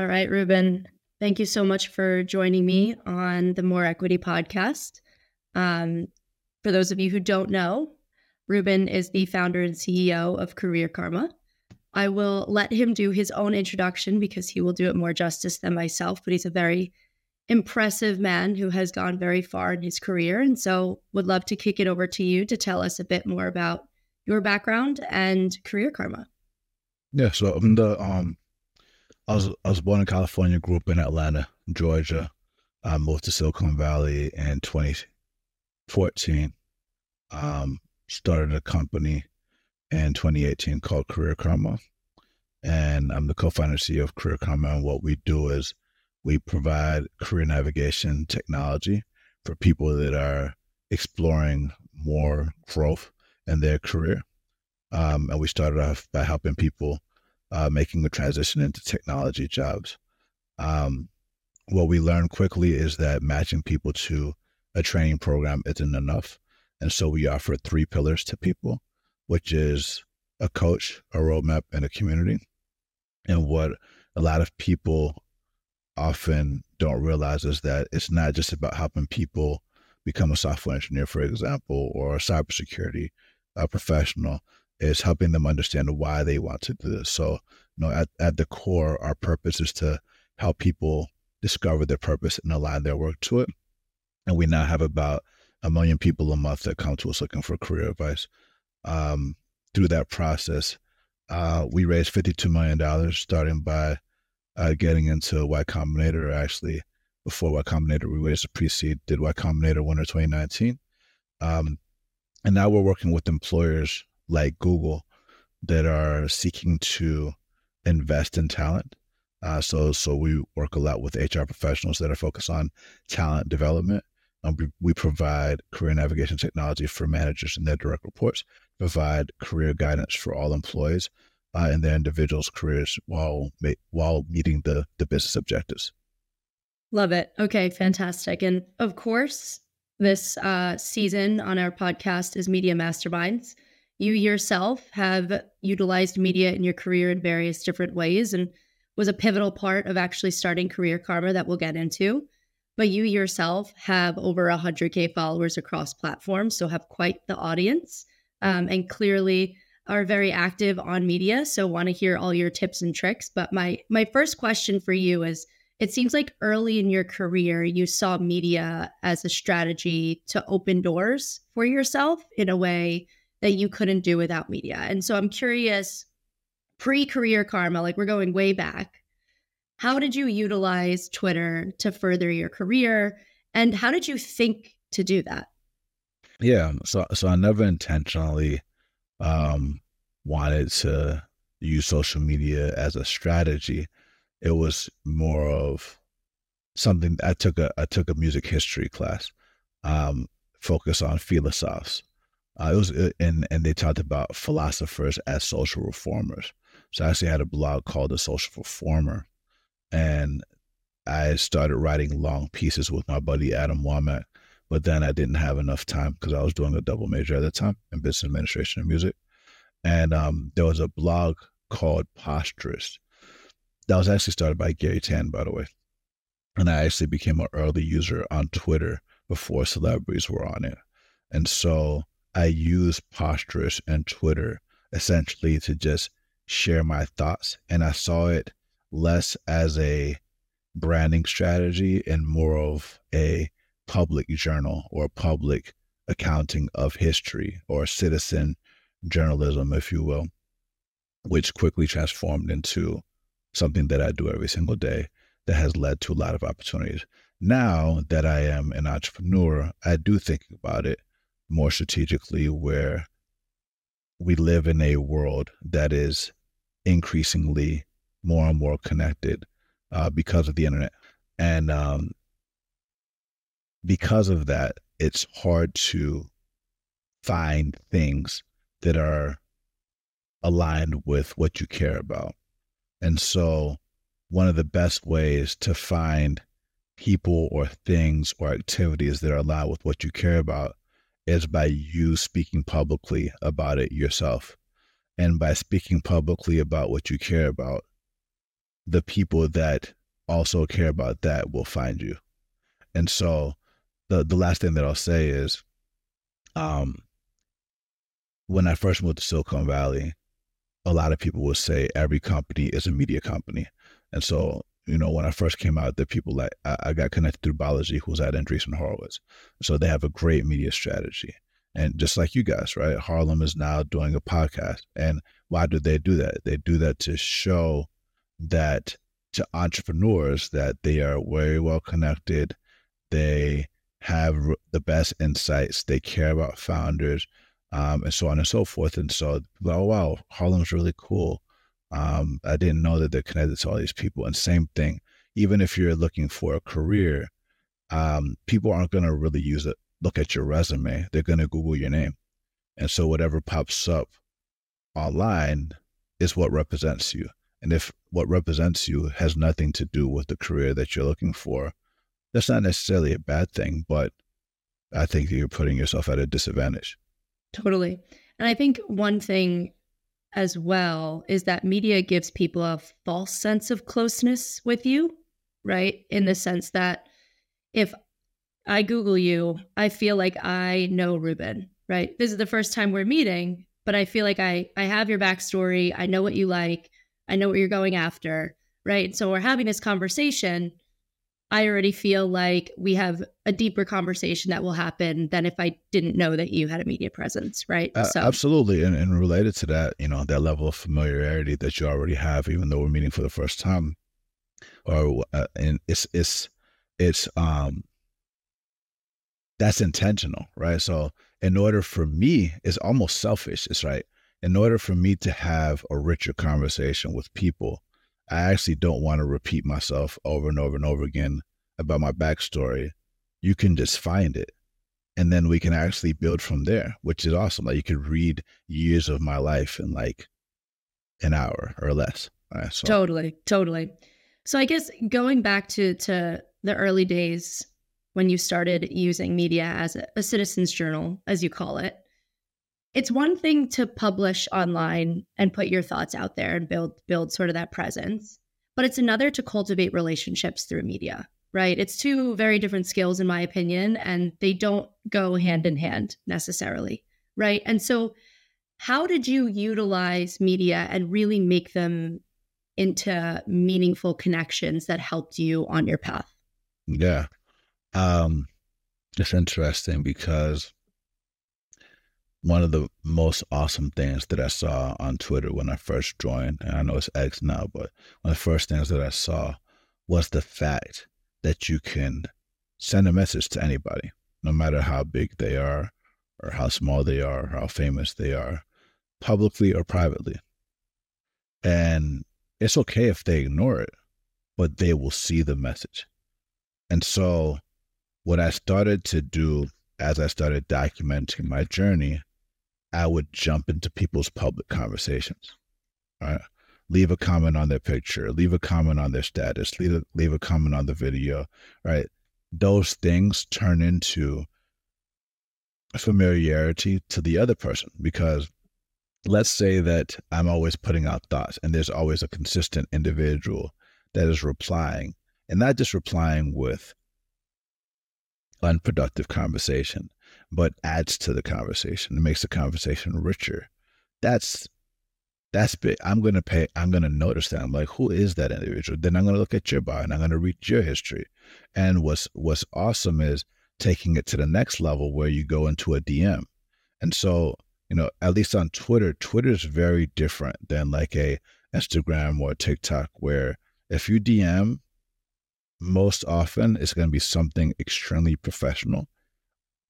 All right, Ruben. Thank you so much for joining me on the More Equity podcast. Um, for those of you who don't know, Ruben is the founder and CEO of Career Karma. I will let him do his own introduction because he will do it more justice than myself, but he's a very impressive man who has gone very far in his career. And so would love to kick it over to you to tell us a bit more about your background and career karma. Yeah, so I'm the um I was I was born in California, grew up in Atlanta, Georgia. I moved to Silicon Valley in 2014. Um, started a company in 2018 called Career Karma. And I'm the co-founder CEO of Career Karma. And what we do is we provide career navigation technology for people that are exploring more growth in their career. Um, and we started off by helping people uh, making the transition into technology jobs. Um, what we learned quickly is that matching people to a training program isn't enough. And so we offer three pillars to people, which is a coach, a roadmap, and a community. And what a lot of people often don't realize is that it's not just about helping people become a software engineer, for example, or a cybersecurity uh, professional. It's helping them understand why they want to do this. So, you know, at, at the core, our purpose is to help people discover their purpose and align their work to it. And we now have about a million people a month that come to us looking for career advice. Um, through that process, uh, we raised $52 million, starting by uh, getting into Y Combinator. Actually, before Y Combinator, we raised a pre-seed, did Y Combinator winter 2019. Um, and now we're working with employers like Google that are seeking to invest in talent. Uh, so, so we work a lot with HR professionals that are focused on talent development. Um, we, provide career navigation technology for managers and their direct reports, provide career guidance for all employees uh, in their individuals' careers while while meeting the the business objectives. Love it. Okay, fantastic. And of course, this uh, season on our podcast is Media Masterminds. You yourself have utilized media in your career in various different ways and was a pivotal part of actually starting Career Karma that we'll get into but you yourself have over 100K followers across platforms, so have quite the audience um, and clearly are very active on media. So want to hear all your tips and tricks. But my my first question for you is it seems like early in your career you saw media as a strategy to open doors for yourself in a way that you couldn't do without media. And so I'm curious pre-career karma, like we're going way back, how did you utilize Twitter to further your career? And how did you think to do that? Yeah. So, so I never intentionally um, wanted to use social media as a strategy. It was more of something I took a I took a music history class, um, focus on philosophers. Uh, it was uh, and and they talked about philosophers as social reformers. So I actually had a blog called The Social Reformer, and I started writing long pieces with my buddy Adam Womack. But then I didn't have enough time because I was doing a double major at the time in business administration and music. And um, there was a blog called Posterous that was actually started by Garry Tan, by the way. And I actually became an early user on Twitter before celebrities were on it. And so I used Posterous and Twitter essentially to just share my thoughts. And I saw it less as a branding strategy and more of a public journal or public accounting of history or citizen journalism, if you will, which quickly transformed into something that I do every single day that has led to a lot of opportunities. Now that I am an entrepreneur, I do think about it more strategically where we live in a world that is increasingly more and more connected uh, because of the internet. And um, because of that, it's hard to find things that are aligned with what you care about. And so, one of the best ways to find people or things or activities that are aligned with what you care about is by you speaking publicly about it yourself. And by speaking publicly about what you care about, the people that also care about that will find you. And so the the last thing that I'll say is um when I first moved to Silicon Valley, a lot of people will say every company is a media company. And so, you know, when I first came out, the people that I, I got connected through Balaji, who's at Andreessen Horowitz. So they have a great media strategy. And just like you guys, right? Harlem is now doing a podcast. And why do they do that? They do that to show that to entrepreneurs that they are very well connected. They have the best insights. They care about founders, um, and so on and so forth. And so, oh wow, Harlem's really cool. Um, I didn't know that they're connected to all these people. And same thing, even if you're looking for a career, um, people aren't going to really use it. Look at your resume. They're going to Google your name, and so whatever pops up online is what represents you. And if what represents you has nothing to do with the career that you're looking for, that's not necessarily a bad thing, but I think that you're putting yourself at a disadvantage. Totally. And I think one thing as well is that media gives people a false sense of closeness with you, right? In the sense that if I Google you, I feel like I know Ruben, right? This is the first time we're meeting, but I feel like I I have your backstory. I know what you like. I know what you're going after, right? So we're having this conversation. I already feel like we have a deeper conversation that will happen than if I didn't know that you had a media presence, right? Uh, so absolutely, and, and related to that, you know, that level of familiarity that you already have, even though we're meeting for the first time, or uh, and it's it's it's um that's intentional, right? So in order for me, it's almost selfish. It's right. In order for me to have a richer conversation with people, I actually don't want to repeat myself over and over and over again about my backstory. You can just find it. And then we can actually build from there, which is awesome. Like you could read years of my life in like an hour or less. Right, so. Totally, totally. So I guess going back to to the early days when you started using media as a, a citizen's journal, as you call it, it's one thing to publish online and put your thoughts out there and build build sort of that presence, but it's another to cultivate relationships through media, right? It's two very different skills in my opinion and they don't go hand in hand necessarily, right? And so how did you utilize media and really make them into meaningful connections that helped you on your path? Yeah. Um, it's interesting because one of the most awesome things that I saw on Twitter when I first joined, and I know it's X now, but one of the first things that I saw was the fact that you can send a message to anybody, no matter how big they are, or how small they are, or how famous they are, publicly or privately. And it's okay if they ignore it, but they will see the message. And so what I started to do as I started documenting my journey, I would jump into people's public conversations. Right? Leave a comment on their picture, leave a comment on their status, leave a, leave a comment on the video, right? Those things turn into familiarity to the other person because let's say that I'm always putting out thoughts and there's always a consistent individual that is replying and not just replying with unproductive conversation, but adds to the conversation. It makes the conversation richer. That's that's. I'm gonna pay. I'm gonna notice that. I'm like, who is that individual? Then I'm gonna look at your bio and I'm gonna read your history. And what's what's awesome is taking it to the next level where you go into a DM. And so, you know, at least on Twitter, Twitter is very different than like a Instagram or TikTok, where if you DM most often it's going to be something extremely professional,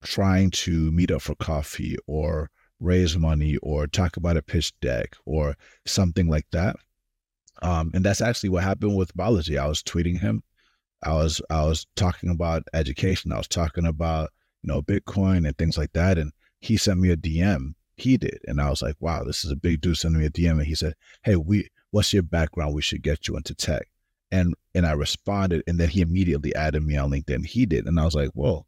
trying to meet up for coffee or raise money or talk about a pitch deck or something like that. Um, and that's actually what happened with Balaji. I was tweeting him. I was I was talking about education. I was talking about you know Bitcoin and things like that. And he sent me a DM. He did, and I was like, wow, this is a big dude sending me a DM. And he said, hey, we what's your background? We should get you into tech and and I responded, and then he immediately added me on LinkedIn. He did, and I was like, "Whoa,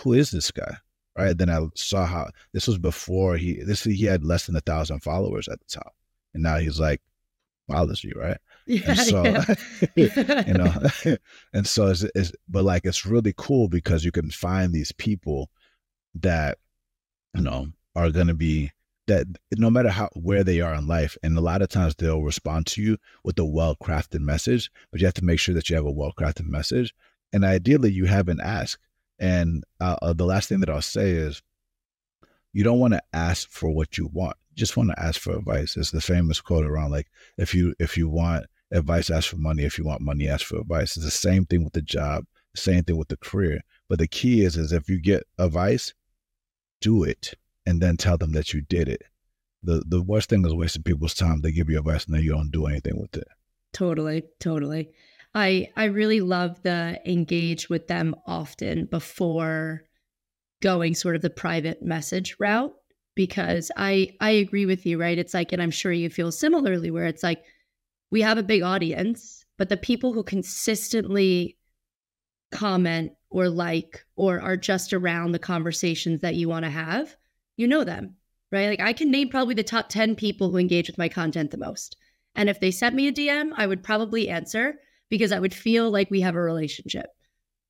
who is this guy?" Right. Then I saw how this was before he this he had less than a thousand followers at the top, and now he's like, "Wow, this you right." Yeah, and so yeah. you know and so it's, it's but like it's really cool because you can find these people that you know are going to be that no matter how where they are in life and a lot of times they'll respond to you with a well-crafted message but you have to make sure that you have a well-crafted message and ideally you have an ask and uh, uh, the last thing that i'll say is you don't want to ask for what you want you just want to ask for advice it's the famous quote around like if you if you want advice ask for money if you want money ask for advice it's the same thing with the job same thing with the career but the key is is if you get advice do it and then tell them that you did it. The the worst thing is wasting people's time. They give you advice and then you don't do anything with it. Totally, totally. I I really love the engage with them often before going sort of the private message route because I I agree with you, right? It's like and I'm sure you feel similarly where it's like we have a big audience, but the people who consistently comment or like or are just around the conversations that you want to have you know them, right? Like I can name probably the top 10 people who engage with my content the most. And if they sent me a DM, I would probably answer because I would feel like we have a relationship,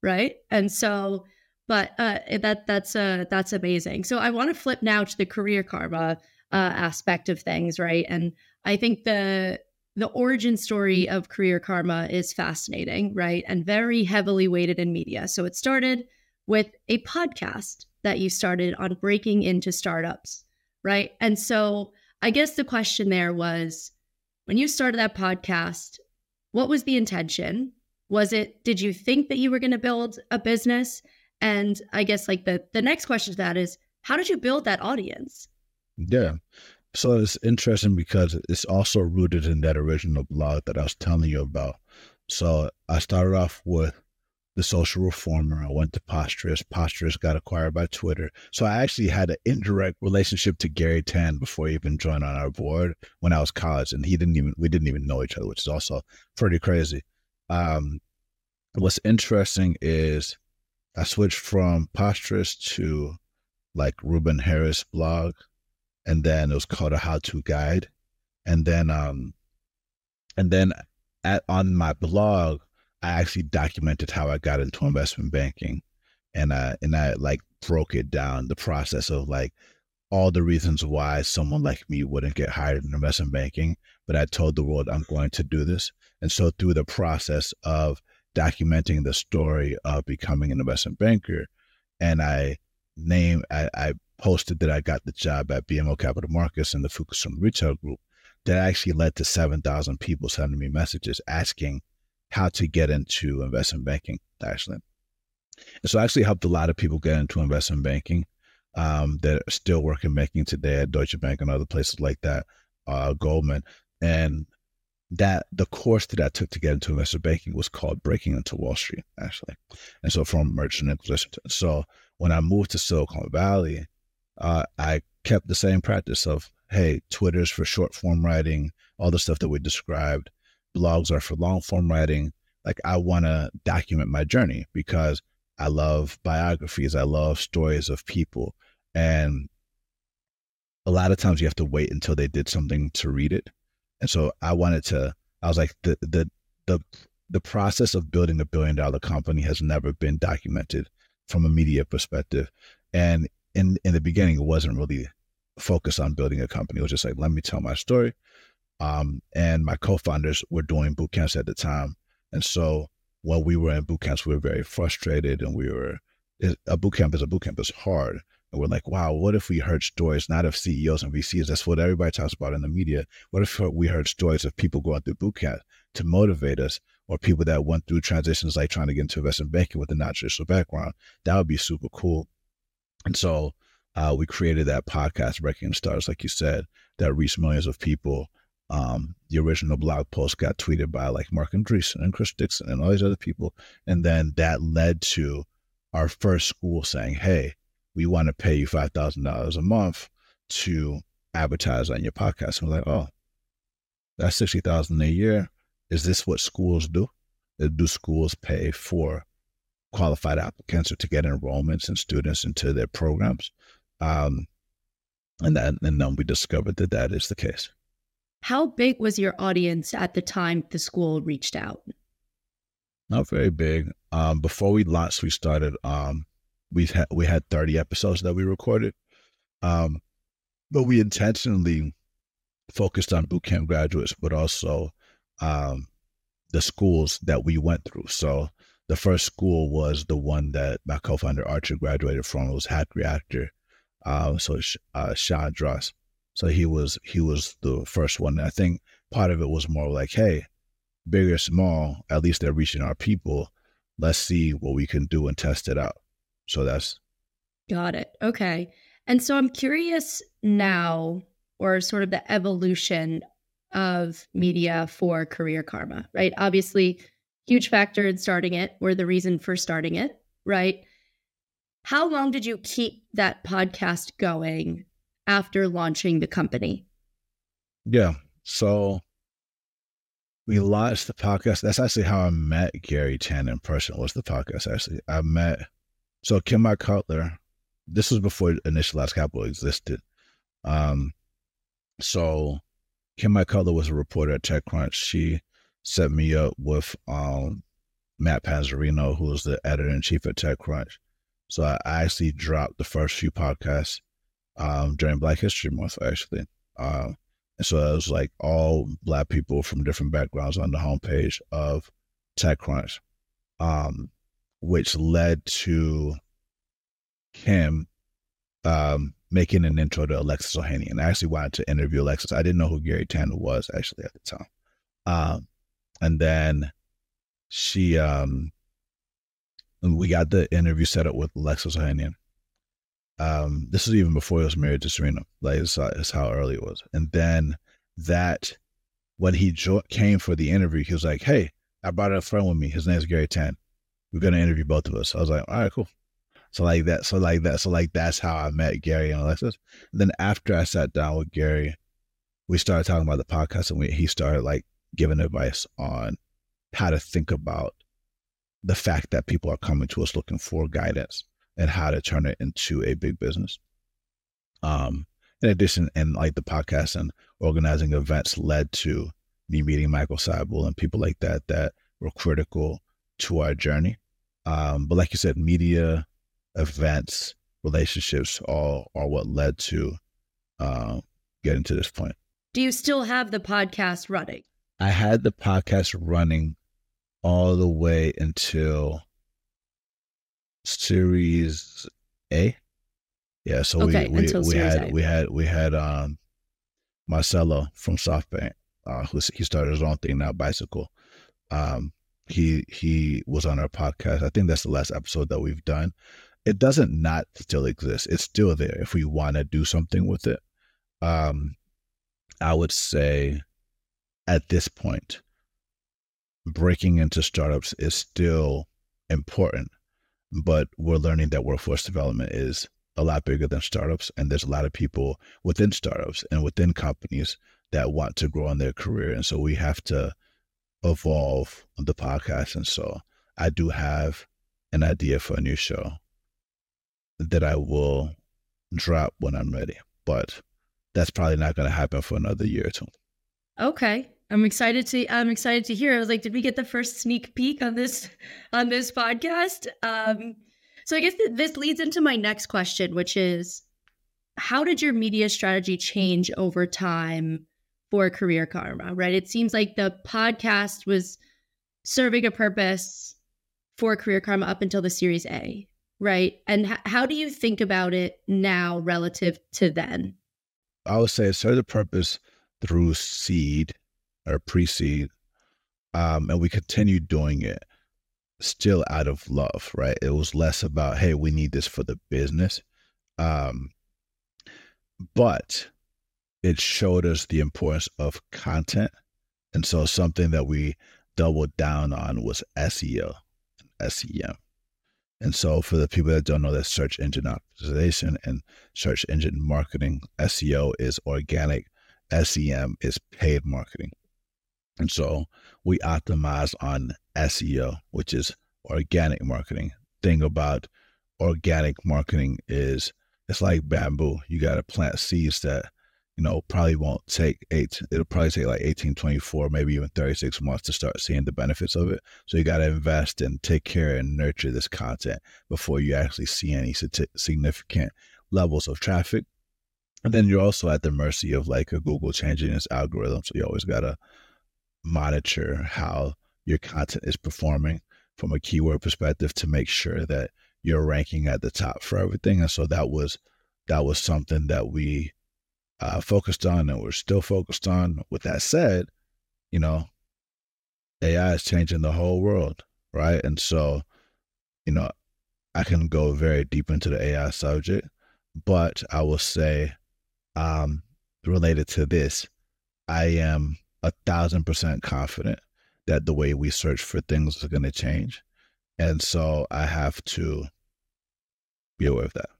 right? And so but uh, that that's uh that's amazing. So I want to flip now to the career karma uh, aspect of things, right? And I think the the origin story of career karma is fascinating, right? And very heavily weighted in media. So it started with a podcast that you started on breaking into startups, right? And so I guess the question there was when you started that podcast, what was the intention? Was it, did you think that you were going to build a business? And I guess like the, the next question to that is, how did you build that audience? Yeah. So it's interesting because it's also rooted in that original blog that I was telling you about. So I started off with the social reformer. I went to Posterous. Posterous got acquired by Twitter. So I actually had an indirect relationship to Garry Tan before he even joined on our board when I was college, and he didn't even we didn't even know each other, which is also pretty crazy. Um, what's interesting is I switched from Posterous to like Ruben Harris blog, and then it was called a how-to guide, and then um, and then at on my blog I actually documented how I got into investment banking, and I and I like broke it down the process of like all the reasons why someone like me wouldn't get hired in investment banking. But I told the world I'm going to do this, and so through the process of documenting the story of becoming an investment banker, and I name I, I posted that I got the job at BMO Capital Markets in the Fukushima Retail Group. That actually led to seven thousand people sending me messages asking how to get into investment banking, actually. And so I actually helped a lot of people get into investment banking um, that are still working banking today at Deutsche Bank and other places like that, uh, Goldman. And that the course that I took to get into investment banking was called Breaking into Wall Street, actually. And so from Merchant Acquisition. So when I moved to Silicon Valley, uh, I kept the same practice of, hey, Twitter's for short form writing, all the stuff that we described blogs are for long form writing. Like I want to document my journey because I love biographies. I love stories of people. And a lot of times you have to wait until they did something to read it. And so I wanted to, I was like, the, the, the, the process of building a billion dollar company has never been documented from a media perspective. And in, in the beginning, it wasn't really focused on building a company. It was just like, let me tell my story. Um, and my co-founders were doing boot camps at the time. And so while we were in boot camps, we were very frustrated and we were, a boot camp is a boot camp, it's hard. And we're like, wow, what if we heard stories, not of CEOs and VCs? That's what everybody talks about in the media. What if we heard stories of people going through boot camp to motivate us or people that went through transitions like trying to get into investment banking with a non traditional background? That would be super cool. And so uh, we created that podcast, Breaking Stars, like you said, that reached millions of people um, the original blog post got tweeted by like Marc Andreessen and Chris Dixon and all these other people. And then that led to our first school saying, hey, we want to pay you $5,000 a month to advertise on your podcast. And we're like, oh, that's 60000 a year. Is this what schools do? Uh, do schools pay for qualified applicants or to get enrollments and students into their programs? Um, and that, and then we discovered that that is the case. How big was your audience at the time the school reached out? Not very big. Um, before we launched, we started. Um, we had we had thirty episodes that we recorded, um, but we intentionally focused on boot camp graduates, but also um, the schools that we went through. So the first school was the one that my co-founder Artur graduated from. It was Hack Reactor. Uh, so uh. So he was he was the first one. I think part of it was more like, hey, big or small, at least they're reaching our people. Let's see what we can do and test it out. So that's got it. Okay. And so I'm curious now, or sort of the evolution of media for career karma, right? Obviously, huge factor in starting it, or the reason for starting it, right? How long did you keep that podcast going after launching the company? Yeah. So we launched the podcast. That's actually how I met Garry Tan in person. Was the podcast actually? I met so Kim-Mai Cutler. This was before Initialized Capital existed. Um, so Kim-Mai Cutler was a reporter at TechCrunch. She set me up with um, Matt Panzarino, who was the editor in chief at TechCrunch. So I actually dropped the first few podcasts um, during Black History Month, actually. Um, and so it was like all black people from different backgrounds on the homepage of TechCrunch, um, which led to him um, making an intro to Alexis Ohanian. I actually wanted to interview Alexis. I didn't know who Gary Tanner was actually at the time. Um, and then she, um, we got the interview set up with Alexis Ohanian. Um, this was even before he was married to Serena. Like, it's, it's how early it was. And then that, when he jo- came for the interview, he was like, "Hey, I brought a friend with me. His name's Garry Tan. We're gonna interview both of us." I was like, "All right, cool." So like that, so like that, so like that's how I met Garry and Alexis. And then after I sat down with Garry, we started talking about the podcast, and we, he started like giving advice on how to think about the fact that people are coming to us looking for guidance and how to turn it into a big business. Um, in addition, and like the podcast and organizing events led to me meeting Michael Seibel and people like that that were critical to our journey. Um, but like you said, media, events, relationships, all are what led to uh, getting to this point. Do you still have the podcast running? I had the podcast running all the way until Series A. Yeah, so okay, we we, we had a. we had we had um Marcelo from SoftBank, uh, who he started his own thing now, bicycle. Um, he he was on our podcast. I think that's the last episode that we've done. It doesn't not still exist. It's still there if we want to do something with it. Um, I would say at this point, breaking into startups is still important but we're learning that workforce development is a lot bigger than startups. And there's a lot of people within startups and within companies that want to grow in their career. And so we have to evolve the podcast. And so I do have an idea for a new show that I will drop when I'm ready. But that's probably not going to happen for another year or two. Okay. I'm excited to I'm excited to hear. I was like, did we get the first sneak peek on this on this podcast? Um, so I guess th- this leads into my next question, which is, how did your media strategy change over time for Career Karma? Right, it seems like the podcast was serving a purpose for Career Karma up until the Series A, right? And h- how do you think about it now relative to then? I would say it served a purpose through seed or pre-seed, um, and we continued doing it still out of love, right? It was less about, hey, we need this for the business. Um, but it showed us the importance of content. And so something that we doubled down on was SEO, and SEM. And so for the people that don't know that search engine optimization and search engine marketing, SEO is organic, SEM is paid marketing. And so we optimize on SEO, which is organic marketing. Thing about organic marketing is it's like bamboo. You got to plant seeds that you know, probably won't take eight, it'll probably take like 18, 24, maybe even 36 months to start seeing the benefits of it. So you got to invest and take care and nurture this content before you actually see any significant levels of traffic. And then you're also at the mercy of like a Google changing its algorithm. So you always got to monitor how your content is performing from a keyword perspective to make sure that you're ranking at the top for everything. And so that was that was something that we uh, focused on and we're still focused on. With that said, you know, AI is changing the whole world, right? And so, you know, I can go very deep into the AI subject, but I will say, um, related to this, I am a thousand percent confident that the way we search for things is going to change. And so I have to be aware of that.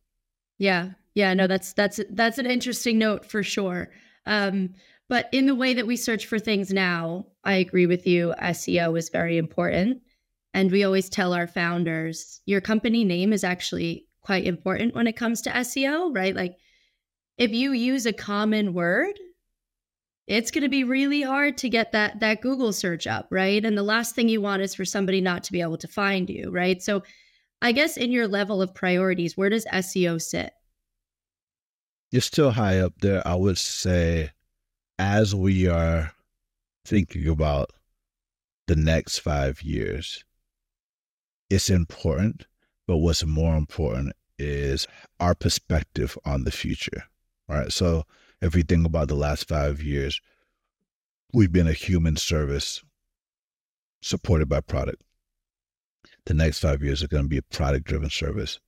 Yeah. Yeah, no, that's that's that's an interesting note for sure. Um, but in the way that we search for things now, I agree with you. SEO is very important. And we always tell our founders, your company name is actually quite important when it comes to SEO, right? Like if you use a common word, it's going to be really hard to get that that Google search up, right? And the last thing you want is for somebody not to be able to find you, right? So I guess in your level of priorities, where does SEO sit? You're still high up there. I would say as we are thinking about the next 5 years, it's important, but what's more important is our perspective on the future. All right? So if we think about the last five years, we've been a human service supported by product. The next five years are going to be a product driven service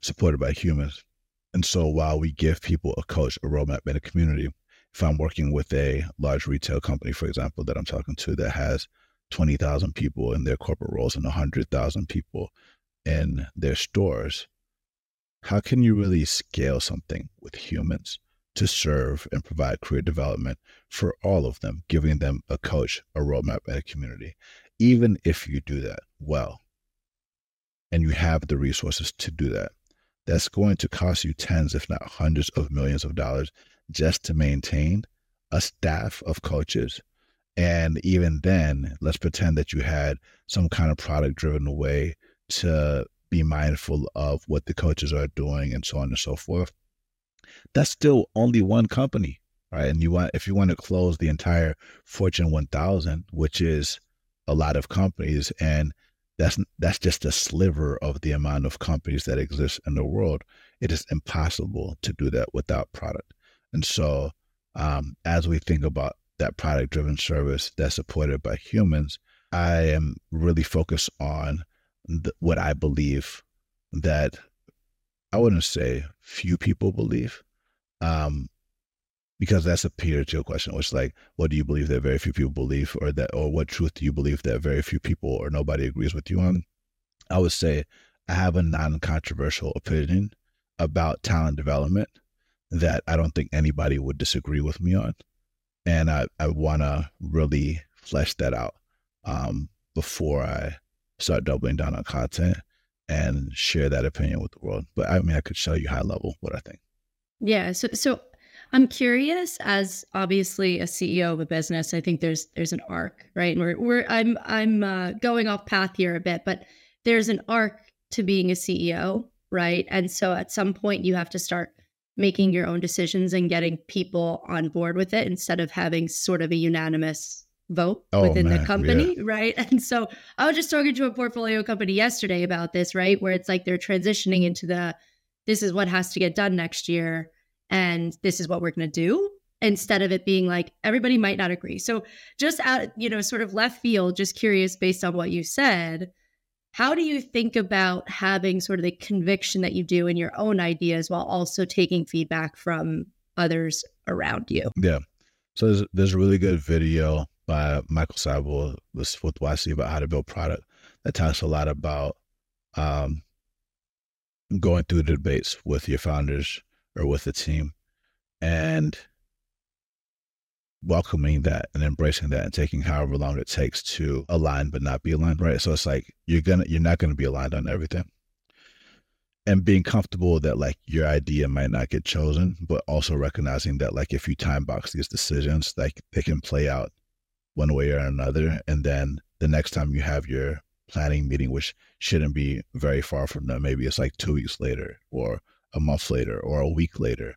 supported by humans. And so while we give people a coach, a roadmap, and a community, if I'm working with a large retail company, for example, that I'm talking to that has 20,000 people in their corporate roles and 100,000 people in their stores, how can you really scale something with humans? To serve and provide career development for all of them, giving them a coach, a roadmap, and a community. Even if you do that well and you have the resources to do that, that's going to cost you tens, if not hundreds of millions of dollars just to maintain a staff of coaches. And even then, let's pretend that you had some kind of product driven way to be mindful of what the coaches are doing and so on and so forth that's still only one company, right? And you want if you want to close the entire Fortune 1000, which is a lot of companies, and that's that's just a sliver of the amount of companies that exist in the world. It is impossible to do that without product. And so, um, as we think about that product driven service that's supported by humans, I am really focused on the, what I believe that I wouldn't say few people believe, um, because that's a Peter Thiel question, which like, what do you believe that very few people believe, or that, or what truth do you believe that very few people or nobody agrees with you on? I would say I have a non-controversial opinion about talent development that I don't think anybody would disagree with me on, and I I want to really flesh that out um, before I start doubling down on content and share that opinion with the world. But I mean, I could show you high level what I think. Yeah. So, so I'm curious as obviously a CEO of a business, I think there's, there's an arc, right? And we're, we're, I'm, I'm uh, going off path here a bit, but there's an arc to being a CEO, right? And so at some point you have to start making your own decisions and getting people on board with it instead of having sort of a unanimous vote oh, within man, the company, yeah. right? And so I was just talking to a portfolio company yesterday about this, right? Where it's like they're transitioning into the this is what has to get done next year and this is what we're going to do instead of it being like everybody might not agree. So just out, you know, sort of left field, just curious based on what you said, how do you think about having sort of the conviction that you do in your own ideas while also taking feedback from others around you? Yeah. So there's, there's a really good video by Michael Seibel was with YC about how to build product that talks a lot about um, going through the debates with your founders or with the team and welcoming that and embracing that and taking however long it takes to align but not be aligned right? So it's like you're gonna you're not gonna be aligned on everything. And being comfortable that like your idea might not get chosen, but also recognizing that like if you time box these decisions, like they can play out one way or another. And then the next time you have your planning meeting, which shouldn't be very far from them, maybe it's like two weeks later or a month later or a week later,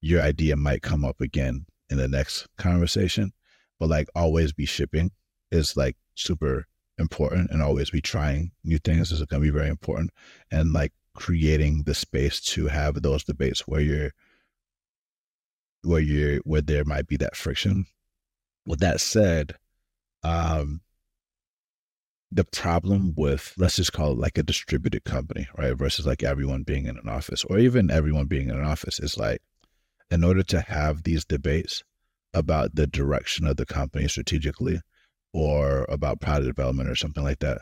your idea might come up again in the next conversation. But like always be shipping is like super important and always be trying new things is going to be very important. And like creating the space to have those debates where you're where you're where there might be that friction. With that said, um the problem with let's just call it like a distributed company, right? Versus like everyone being in an office or even everyone being in an office is like in order to have these debates about the direction of the company strategically or about product development or something like that,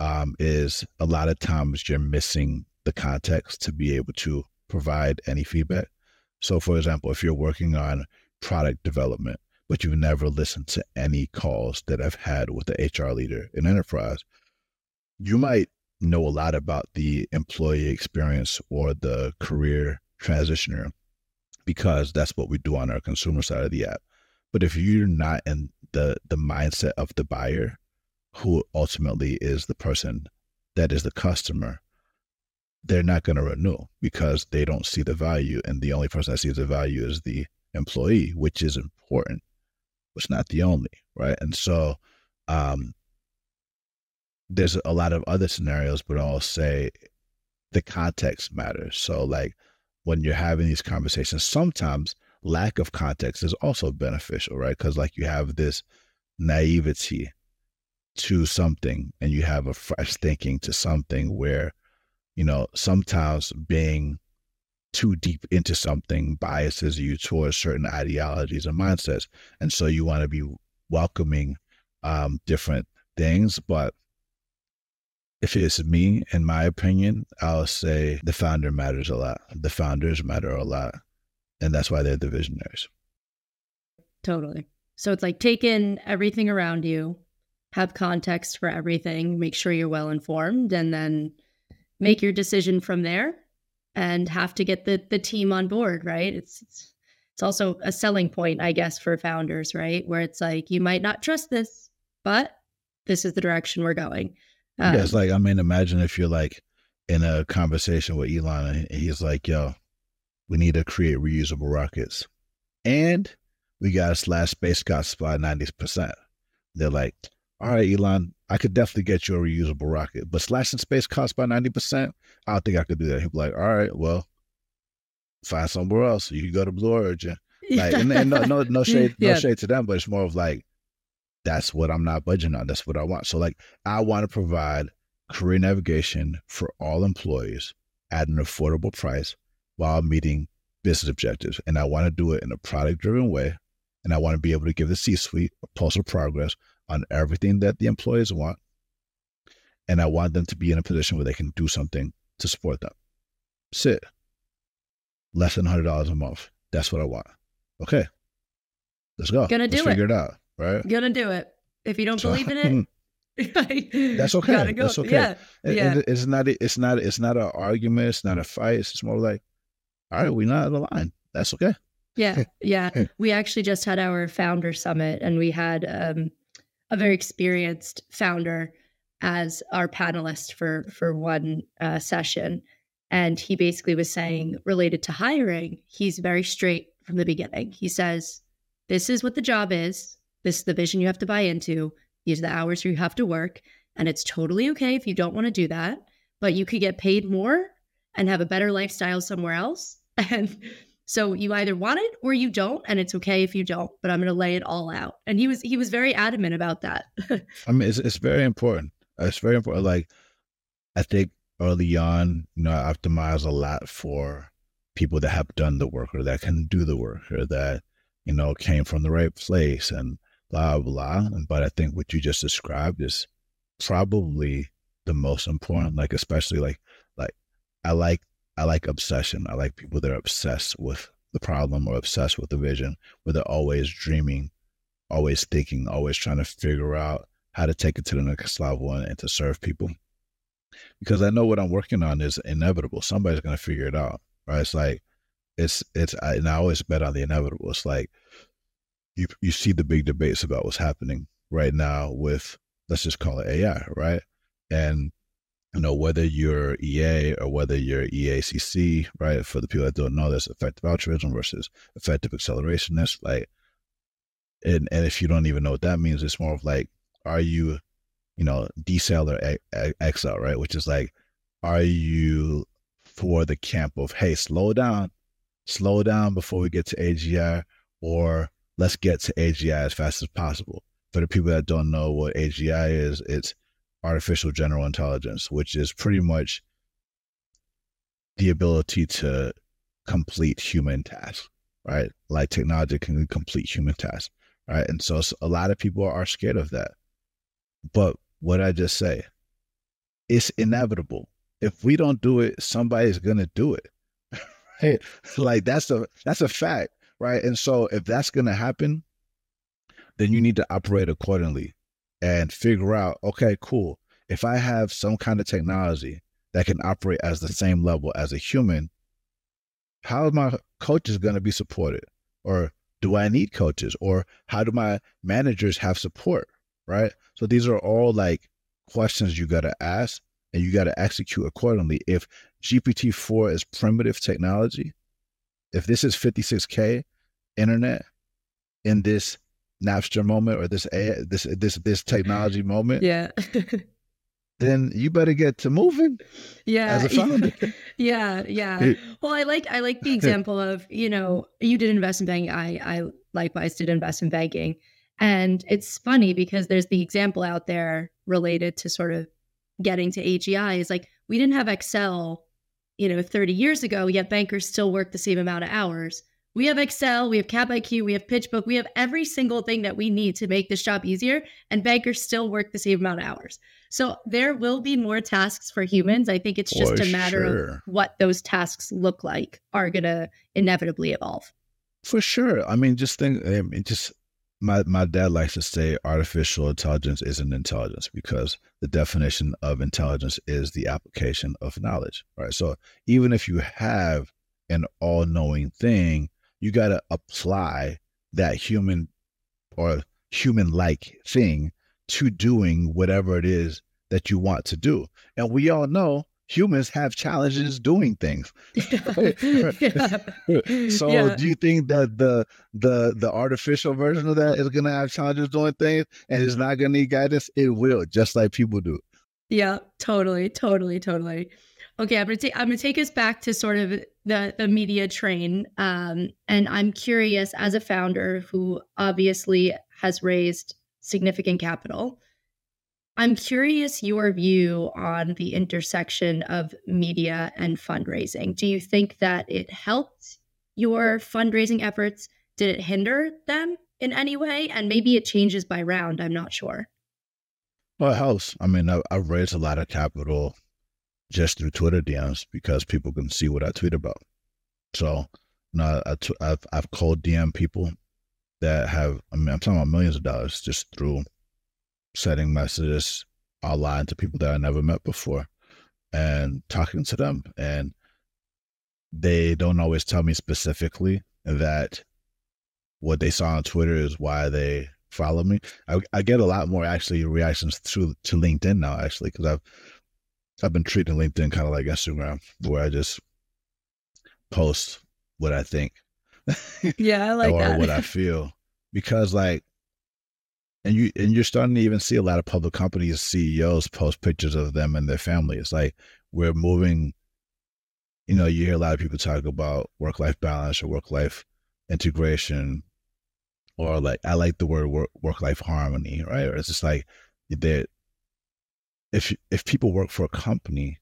um, is a lot of times you're missing the context to be able to provide any feedback. So, for example, if you're working on product development, but you've never listened to any calls that I've had with the HR leader in enterprise, you might know a lot about the employee experience or the career transitioner because that's what we do on our consumer side of the app. But if you're not in the the mindset of the buyer, who ultimately is the person that is the customer, they're not going to renew because they don't see the value. And the only person that sees the value is the employee, which is important, it's not the only, right? And so um, there's a lot of other scenarios, but I'll say the context matters. So, like when you're having these conversations, sometimes lack of context is also beneficial, right? Because, like, you have this naivety to something and you have a fresh thinking to something where you know, sometimes being too deep into something biases you towards certain ideologies and mindsets. And so you want to be welcoming um, different things. But if it's me, in my opinion, I'll say the founder matters a lot. The founders matter a lot. And that's why they're the visionaries. Totally. So it's like take in everything around you, have context for everything, make sure you're well informed, and then make your decision from there and have to get the the team on board, right? It's it's it's also a selling point, I guess, for founders, right? Where it's like you might not trust this, but this is the direction we're going. Um, yeah, it's um, like I mean, imagine if you're like in a conversation with Elon and he's like, "Yo, we need to create reusable rockets, and we got to slash space costs by ninety percent." They're like, "All right, Elon, I could definitely get you a reusable rocket, but slashing space costs by 90%. I don't think I could do that. He'd be like, all right, well, find somewhere else. You can go to Blue Origin. Like, and, and no, no, no shade, yeah. no shade to them, but it's more of like, that's what I'm not budging on. That's what I want. So, like, I want to provide career navigation for all employees at an affordable price while meeting business objectives. And I want to do it in a product driven way. And I want to be able to give the C suite a pulse of progress on everything that the employees want. And I want them to be in a position where they can do something to support them. Sit. Less than $100 a month. That's what I want. Okay. Let's go. Gonna do Let's it. Figure it out. Right. Gonna do it. If you don't so, believe in it, that's okay. Go. That's okay. Yeah. And, yeah. And it's not. It's not. It's not an argument. It's not a fight. It's just more like, all right, we're not aligned. That's okay. Yeah, yeah. we actually just had our founder summit, and we had um, a very experienced founder as our panelist for for one uh, session, and he basically was saying related to hiring, he's very straight from the beginning. He says, "This is what the job is. This is the vision you have to buy into. These are the hours you have to work, and it's totally okay if you don't want to do that, but you could get paid more and have a better lifestyle somewhere else." And so you either want it or you don't, and it's okay if you don't. But I'm going to lay it all out. And he was he was very adamant about that. I mean, it's it's very important. It's very important. Like I think early on, you know, I optimize a lot for people that have done the work or that can do the work or that you know came from the right place and blah blah. But I think what you just described is probably the most important. Like especially like like I like I like obsession. I like people that are obsessed with the problem or obsessed with the vision, where they're always dreaming, always thinking, always trying to figure out how to take it to the next level and, and to serve people. because I know what I'm working on is inevitable. Somebody's gonna figure it out, right? It's like it's it's I, and I always bet on the inevitable. It's like you you see the big debates about what's happening right now with let's just call it AI, right? And you know whether you're EA or whether you're EACC, right? For the people that don't know, there's effective altruism versus effective accelerationist, like, and and if you don't even know what that means, it's more of like, are you, you know, decel or accel, right? Which is like, are you for the camp of hey, slow down, slow down before we get to AGI, or let's get to AGI as fast as possible. For the people that don't know what AGI is, it's artificial general intelligence, which is pretty much the ability to complete human tasks, right? Like technology can complete human tasks, right? And so a lot of people are scared of that. But what I just say, it's inevitable. If we don't do it, somebody's gonna do it. right? Like that's a that's a fact right? And so if that's to happen, then you need to operate accordingly and figure out, okay, cool. If I have some kind of technology that can operate as the same level as a human, how are my coaches going to be supported? Or do I need coaches? Or how do my managers have support? Right. So these are all like questions you got to ask and you got to execute accordingly. If GPT 4 is primitive technology, if this is 56K internet in this Napster moment or this this this this technology moment, yeah, then you better get to moving. Yeah, as a founder. yeah, yeah. Well, I like I like the example of you know you did investment banking. I I likewise did investment banking, and it's funny because there's the example out there related to sort of getting to AGI is like we didn't have Excel, you know, 30 years ago, yet bankers still work the same amount of hours. We have Excel, we have Cap IQ, we have PitchBook, we have every single thing that we need to make this job easier, and bankers still work the same amount of hours. So there will be more tasks for humans. I think it's just a matter sure. of what those tasks look like are going to inevitably evolve. For sure. I mean, just think, I mean, just my, my dad likes to say artificial intelligence isn't intelligence because the definition of intelligence is the application of knowledge, right? So even if you have an all knowing thing, you got to apply that human or human like thing to doing whatever it is that you want to do. And we all know humans have challenges doing things. so yeah. do you think that the the the artificial version of that is going to have challenges doing things and it's not going to need guidance? It will, just like people do. Yeah, totally, totally, totally. Okay, I'm gonna take I'm gonna take us back to sort of the the media train, um, and I'm curious as a founder who obviously has raised significant capital. I'm curious your view on the intersection of media and fundraising. Do you think that it helped your fundraising efforts? Did it hinder them in any way? And maybe it changes by round. I'm not sure. Well, it helps. I mean, I've raised a lot of capital just through Twitter DMs because people can see what I tweet about. So, you know, I, have I've called DM people that have, I mean, I'm talking about millions of dollars just through sending messages online to people that I never met before and talking to them. And they don't always tell me specifically that what they saw on Twitter is why they follow me. I, I get a lot more actually reactions through to LinkedIn now, actually, because I've I've been treating LinkedIn kind of like Instagram, where I just post what I think. Yeah, I like that. or that. what I feel, because like, and you and you're starting to even see a lot of public companies CEOs post pictures of them and their family. It's like we're moving. You know, you hear a lot of people talk about work life balance or work life integration, or like I like the word work life harmony, right? Or it's just like that if if people work for a company,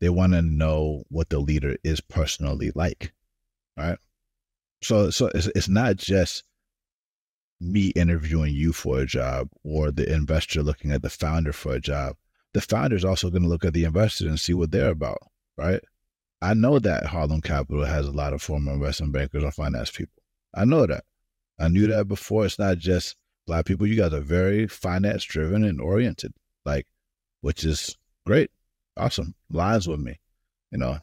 they want to know what the leader is personally like, right? So so it's it's not just me interviewing you for a job or the investor looking at the founder for a job. The founder is also going to look at the investor and see what they're about, right? I know that Harlem Capital has a lot of former investment bankers or finance people. I know that. I knew that before. It's not just black people. You guys are very finance driven and oriented. Like which is great. awesome. Lies with me, you know.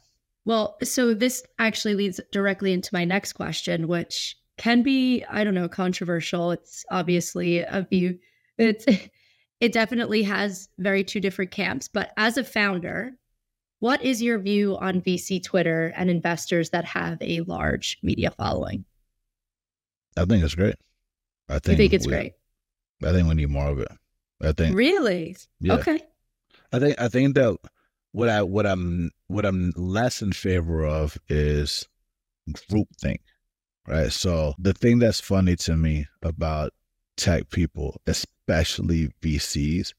Well, so this actually leads directly into my next question, which can be, I don't know, controversial. It's obviously a view. It's it definitely has very two different camps. But as a founder, what is your view on VC Twitter and investors that have a large media following? I think it's great. I think, think it's we, great. I think we need more of it. I think really. Yeah. Okay. I think I think that what I what I'm what I'm less in favor of is groupthink, right? So the thing that's funny to me about tech people, especially VCs,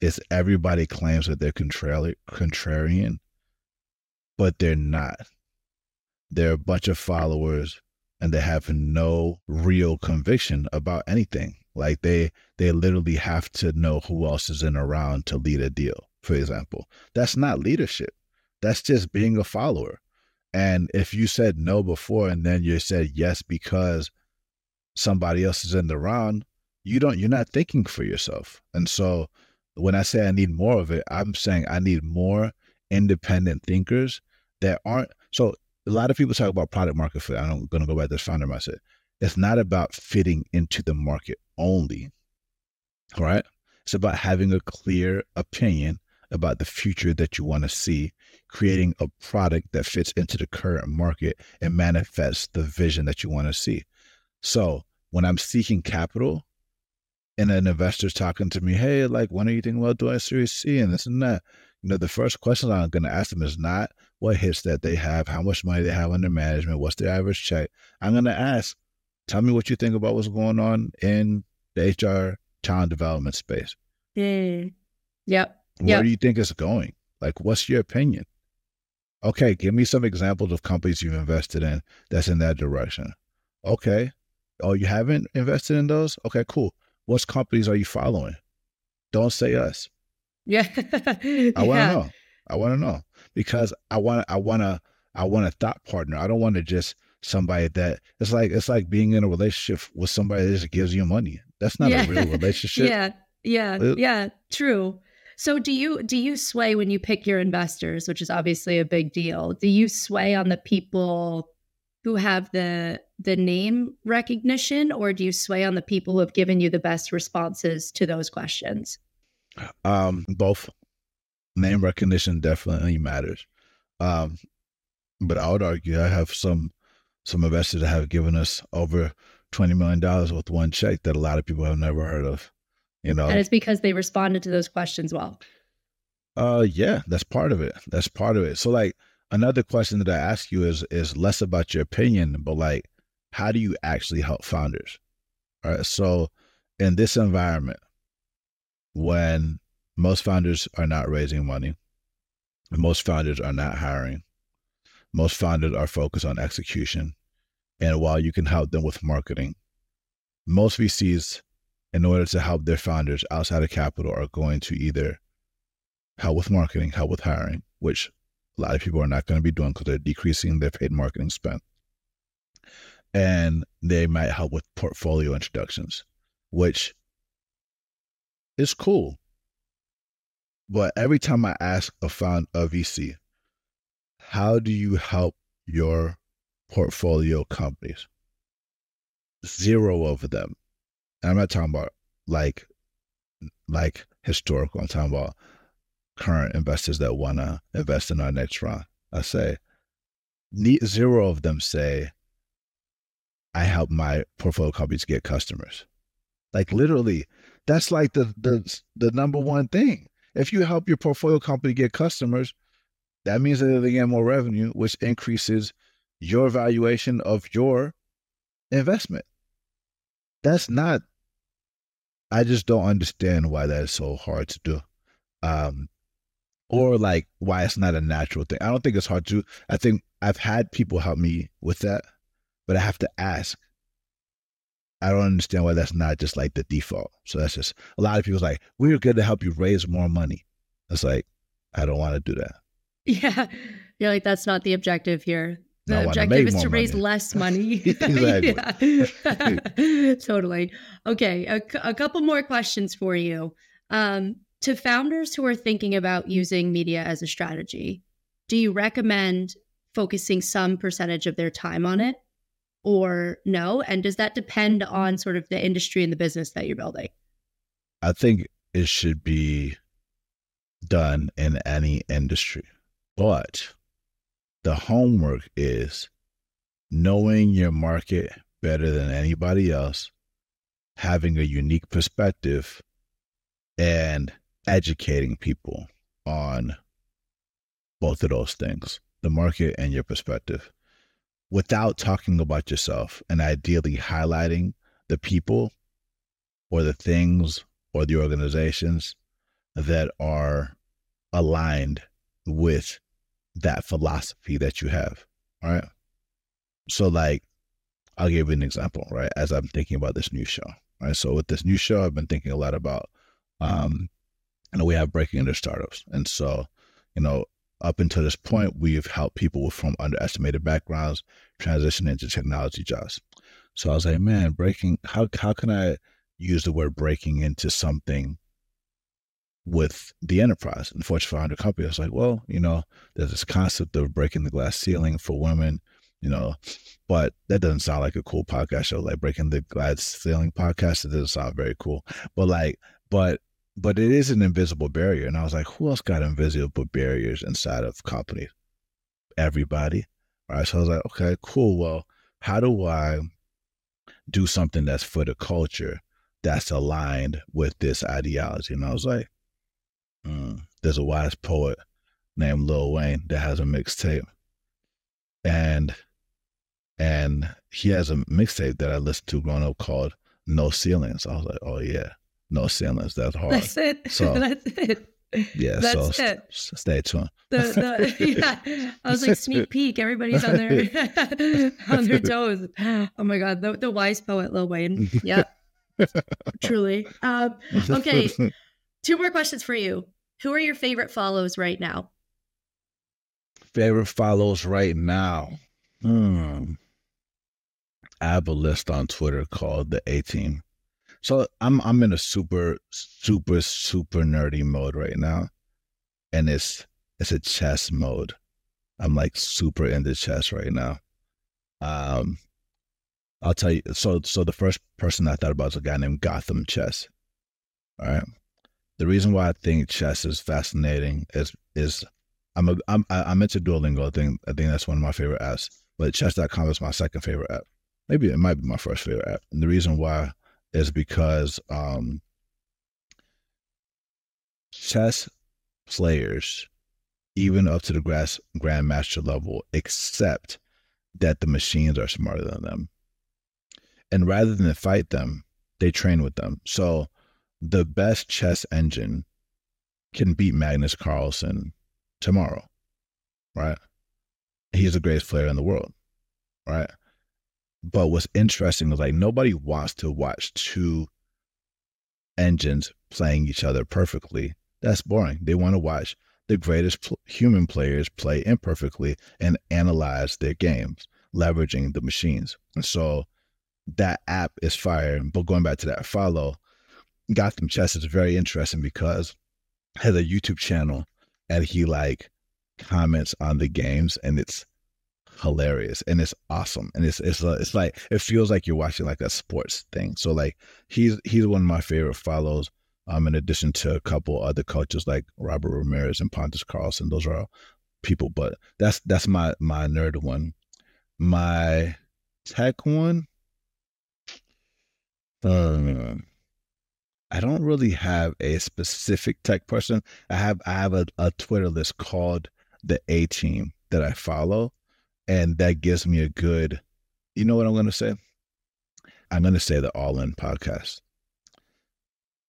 is everybody claims that they're contrari- contrarian, but they're not. They're a bunch of followers and they have no real conviction about anything. Like they they literally have to know who else is in around to lead a deal, for example. That's not leadership. That's just being a follower. And if you said no before and then you said yes because somebody else is in the round, you don't you're not thinking for yourself. And so when I say I need more of it, I'm saying I need more independent thinkers that aren't so a lot of people talk about product market fit. I'm gonna go back to this founder mindset. It's not about fitting into the market only. Right? It's about having a clear opinion about the future that you want to see, creating a product that fits into the current market and manifests the vision that you want to see. So when I'm seeking capital, and an investor's talking to me, hey, like, when are you thinking about doing Series C and this and that? You know, the first question I'm going to ask them is not what hits that they have, how much money they have under management, what's their average check. I'm going to ask, tell me what you think about what's going on in the HR talent development space. Mm. Yep. Where yep. do you think it's going? Like, what's your opinion? Okay, give me some examples of companies you've invested in that's in that direction. Okay. Oh, you haven't invested in those? Okay, cool. What companies are you following? Don't say mm. us. Yeah. I want to yeah. know. I want to know because I want I want to I want a thought partner. I don't want to just somebody that it's like it's like being in a relationship with somebody that just gives you money. That's not yeah. a real relationship. yeah. Yeah. It, yeah, true. So do you do you sway when you pick your investors, which is obviously a big deal? Do you sway on the people who have the the name recognition or do you sway on the people who have given you the best responses to those questions? Um both. Name recognition definitely matters. Um but i would argue i have some some investors that have given us over 20 million dollars with one check that a lot of people have never heard of you know and it's because they responded to those questions well uh yeah that's part of it that's part of it so like another question that I ask you is is less about your opinion, but like how do you actually help founders? All right. So in this environment, when most founders are not raising money, most founders are not hiring, most founders are focused on execution. And while you can help them with marketing, most VCs, in order to help their founders outside of capital, are going to either help with marketing, help with hiring, which a lot of people are not going to be doing because they're decreasing their paid marketing spend. And they might help with portfolio introductions, which is cool. But every time I ask a found a VC, how do you help your portfolio companies? Zero of them. And I'm not talking about like like historical. I'm talking about current investors that want to invest in our next round. I say, zero of them say, I help my portfolio companies get customers. Like literally, that's like the the the number one thing. If you help your portfolio company get customers, that means that they get more revenue, which increases your valuation of your investment. That's not. I just don't understand why that is so hard to do. Um, or like why it's not a natural thing. I don't think it's hard to. I think I've had people help me with that, but I have to ask. I don't understand why that's not just like the default. So that's just a lot of people's like, we're good to help you raise more money. It's like, I don't want to do that. Yeah. You're like, that's not the objective here. The objective is to raise money. less money. totally. Okay. A, a couple more questions for you. Um, to founders who are thinking about using media as a strategy, do you recommend focusing some percentage of their time on it or no? And does that depend on sort of the industry and the business that you're building? I think it should be done in any industry. But the homework is knowing your market better than anybody else, having a unique perspective, and educating people on both of those things the market and your perspective without talking about yourself and ideally highlighting the people or the things or the organizations that are aligned with that philosophy that you have. Right. So, like, I'll give you an example, right? As I'm thinking about this new show, right? So, with this new show, I've been thinking a lot about, um, you know, we have breaking into startups. And so, you know, up until this point, we've helped people from underestimated backgrounds transition into technology jobs. So I was like, man, breaking, how, how can I use the word breaking into something with the enterprise and Fortune 500 company. I was like, well, you know, there's this concept of breaking the glass ceiling for women, you know, but that doesn't sound like a cool podcast show. Like breaking the glass ceiling podcast, it doesn't sound very cool. But like, but but it is an invisible barrier. And I was like, who else got invisible barriers inside of companies? Everybody. Right. So I was like, okay, cool. Well, how do I do something that's for the culture that's aligned with this ideology? And I was like, Mm. There's a wise poet named Lil Wayne that has a mixtape, and and he has a mixtape that I listened to growing up called No Ceilings. I was like, oh yeah, No Ceilings. That's hard. That's it. So that's it. Yeah, That's so it. st- stay tuned. The, the, yeah, I was like sneak peek. Everybody's on their on their toes. Oh my god, the, the wise poet Lil Wayne. Yeah, truly. Um, okay, Two more questions for you. Who are your favorite follows right now? Favorite follows right now. Hmm. I have a list on Twitter called the A Team. So I'm I'm in a super super super nerdy mode right now, and it's it's a chess mode. I'm like super into chess right now. Um, I'll tell you. So so the first person I thought about was a guy named Gotham Chess. All right, the reason why I think chess is fascinating is is I'm a, I'm I'm into Duolingo. I think I think that's one of my favorite apps. But chess.com is my second favorite app. Maybe it might be my first favorite app. And the reason why is because um, chess players, even up to the grass grandmaster level, accept that the machines are smarter than them. And rather than fight them, they train with them. So the best chess engine can beat Magnus Carlsen tomorrow, right? He's the greatest player in the world, right? But what's interesting is like nobody wants to watch two engines playing each other perfectly. That's boring. They want to watch the greatest pl- human players play imperfectly and analyze their games, leveraging the machines. And so that app is fire. But going back to that follow, Gotham Chess is very interesting because has a YouTube channel and he like comments on the games and it's hilarious and it's awesome and it's it's uh, it's like it feels like you're watching like a sports thing. So like he's he's one of my favorite follows. Um, in addition to a couple other coaches like Robert Ramirez and Pontus Carlsson, those are all people. But that's that's my my nerd one. My tech one. Uh, I don't really have a specific tech person. I have I have a, a Twitter list called the A Team that I follow, and that gives me a good. You know what I'm going to say? I'm going to say the All In podcast.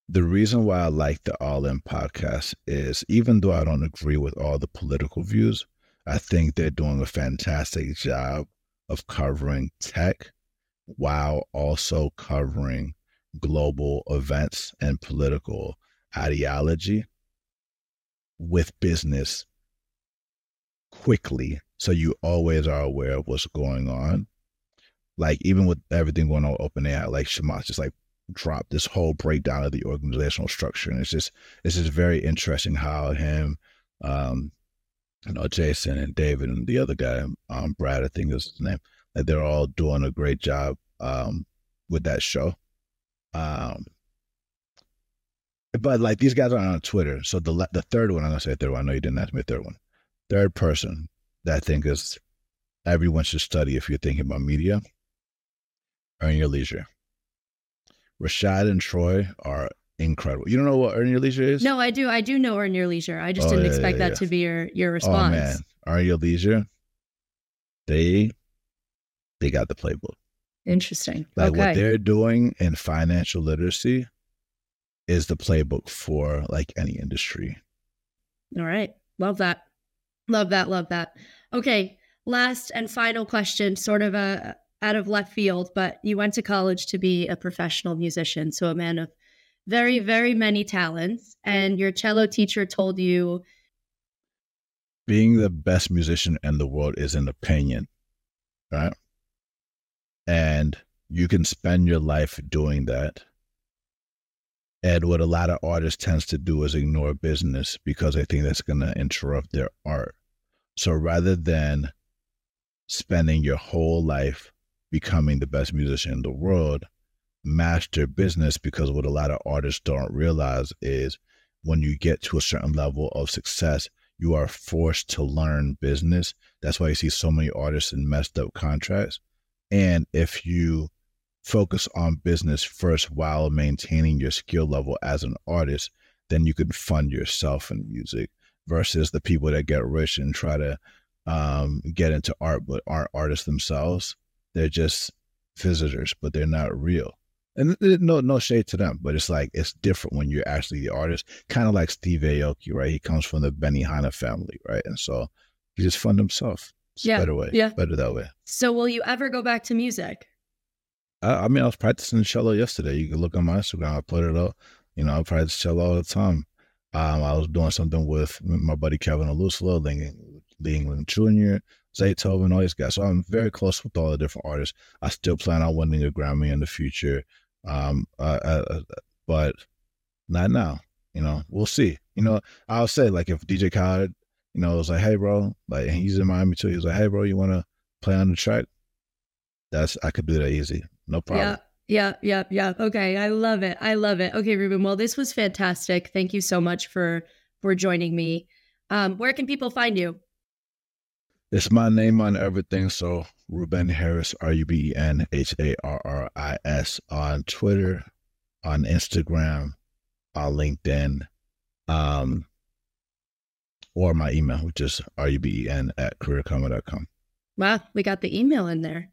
The reason why I like the All In podcast is even though I don't agree with all the political views, I think they're doing a fantastic job of covering tech while also covering global events and political ideology with business quickly so you always are aware of what's going on like even with everything going on with OpenAI, like Chamath just like drop this whole breakdown of the organizational structure. And it's just it's just very interesting how him, um, you know, Jason and David and the other guy, um, Brad, I think is his name, that they're all doing a great job um, with that show. Um, but like these guys are on Twitter. So the the third one, I'm gonna say third one. I know you didn't ask me a third one. Third person that I think is everyone should study if you're thinking about media. Earn your leisure. Rashad and Troy are incredible. You don't know what Earn Your Leisure is? No, I do. I do know Earn Your Leisure. I just oh, didn't yeah, expect yeah, that yeah. to be your your response. Oh man, Earn Your Leisure. They they got the playbook. Interesting. Like okay. what they're doing in financial literacy is the playbook for like any industry. All right. Love that. Love that. Love that. Okay. Last and final question, sort of a out of left field, but you went to college to be a professional musician, so a man of very, very many talents. And your cello teacher told you being the best musician in the world is an opinion, right? And you can spend your life doing that. And what a lot of artists tends to do is ignore business because they think that's going to interrupt their art. So rather than spending your whole life becoming the best musician in the world, master business because what a lot of artists don't realize is when you get to a certain level of success, you are forced to learn business. That's why you see so many artists in messed up contracts. And if you focus on business first while maintaining your skill level as an artist, then you can fund yourself in music versus the people that get rich and try to um, get into art but aren't artists themselves. They're just visitors, but they're not real. And no, no shade to them, but it's like it's different when you're actually the artist. Kind of like Steve Aoki, right? He comes from the Benny Benihana family, right? And so he just fund himself. It's yeah, better way. Yeah, better that way. So, will you ever go back to music? I, I mean, I was practicing cello yesterday. You can look on my Instagram. I put it up. You know, I practice cello all the time. Um, I was doing something with my buddy Kevin Olusola, Lee England Jr., Zaytoven, all these guys. So I'm very close with all the different artists. I still plan on winning a Grammy in the future, um, uh, uh, uh but not now. You know, we'll see. You know, I'll say like if DJ Khaled, you know, was like, "Hey, bro," like he's in Miami too. He was like, "Hey, bro, you want to play on the track?" That's I could do that easy, no problem. Yeah. Yeah, yeah, yeah. Okay, I love it. I love it. Okay, Ruben. Well, this was fantastic. Thank you so much for for joining me. Um, where can people find you? It's my name on everything. So Ruben Harris, R U B E N H A R R I S on Twitter, on Instagram, on LinkedIn, um, or my email, which is R U B E N at careerkarma.com. Wow, we got the email in there.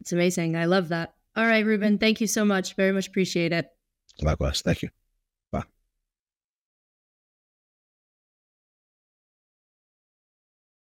It's amazing. I love that. All right, Ruben, thank you so much. Very much appreciate it. Likewise. Thank you.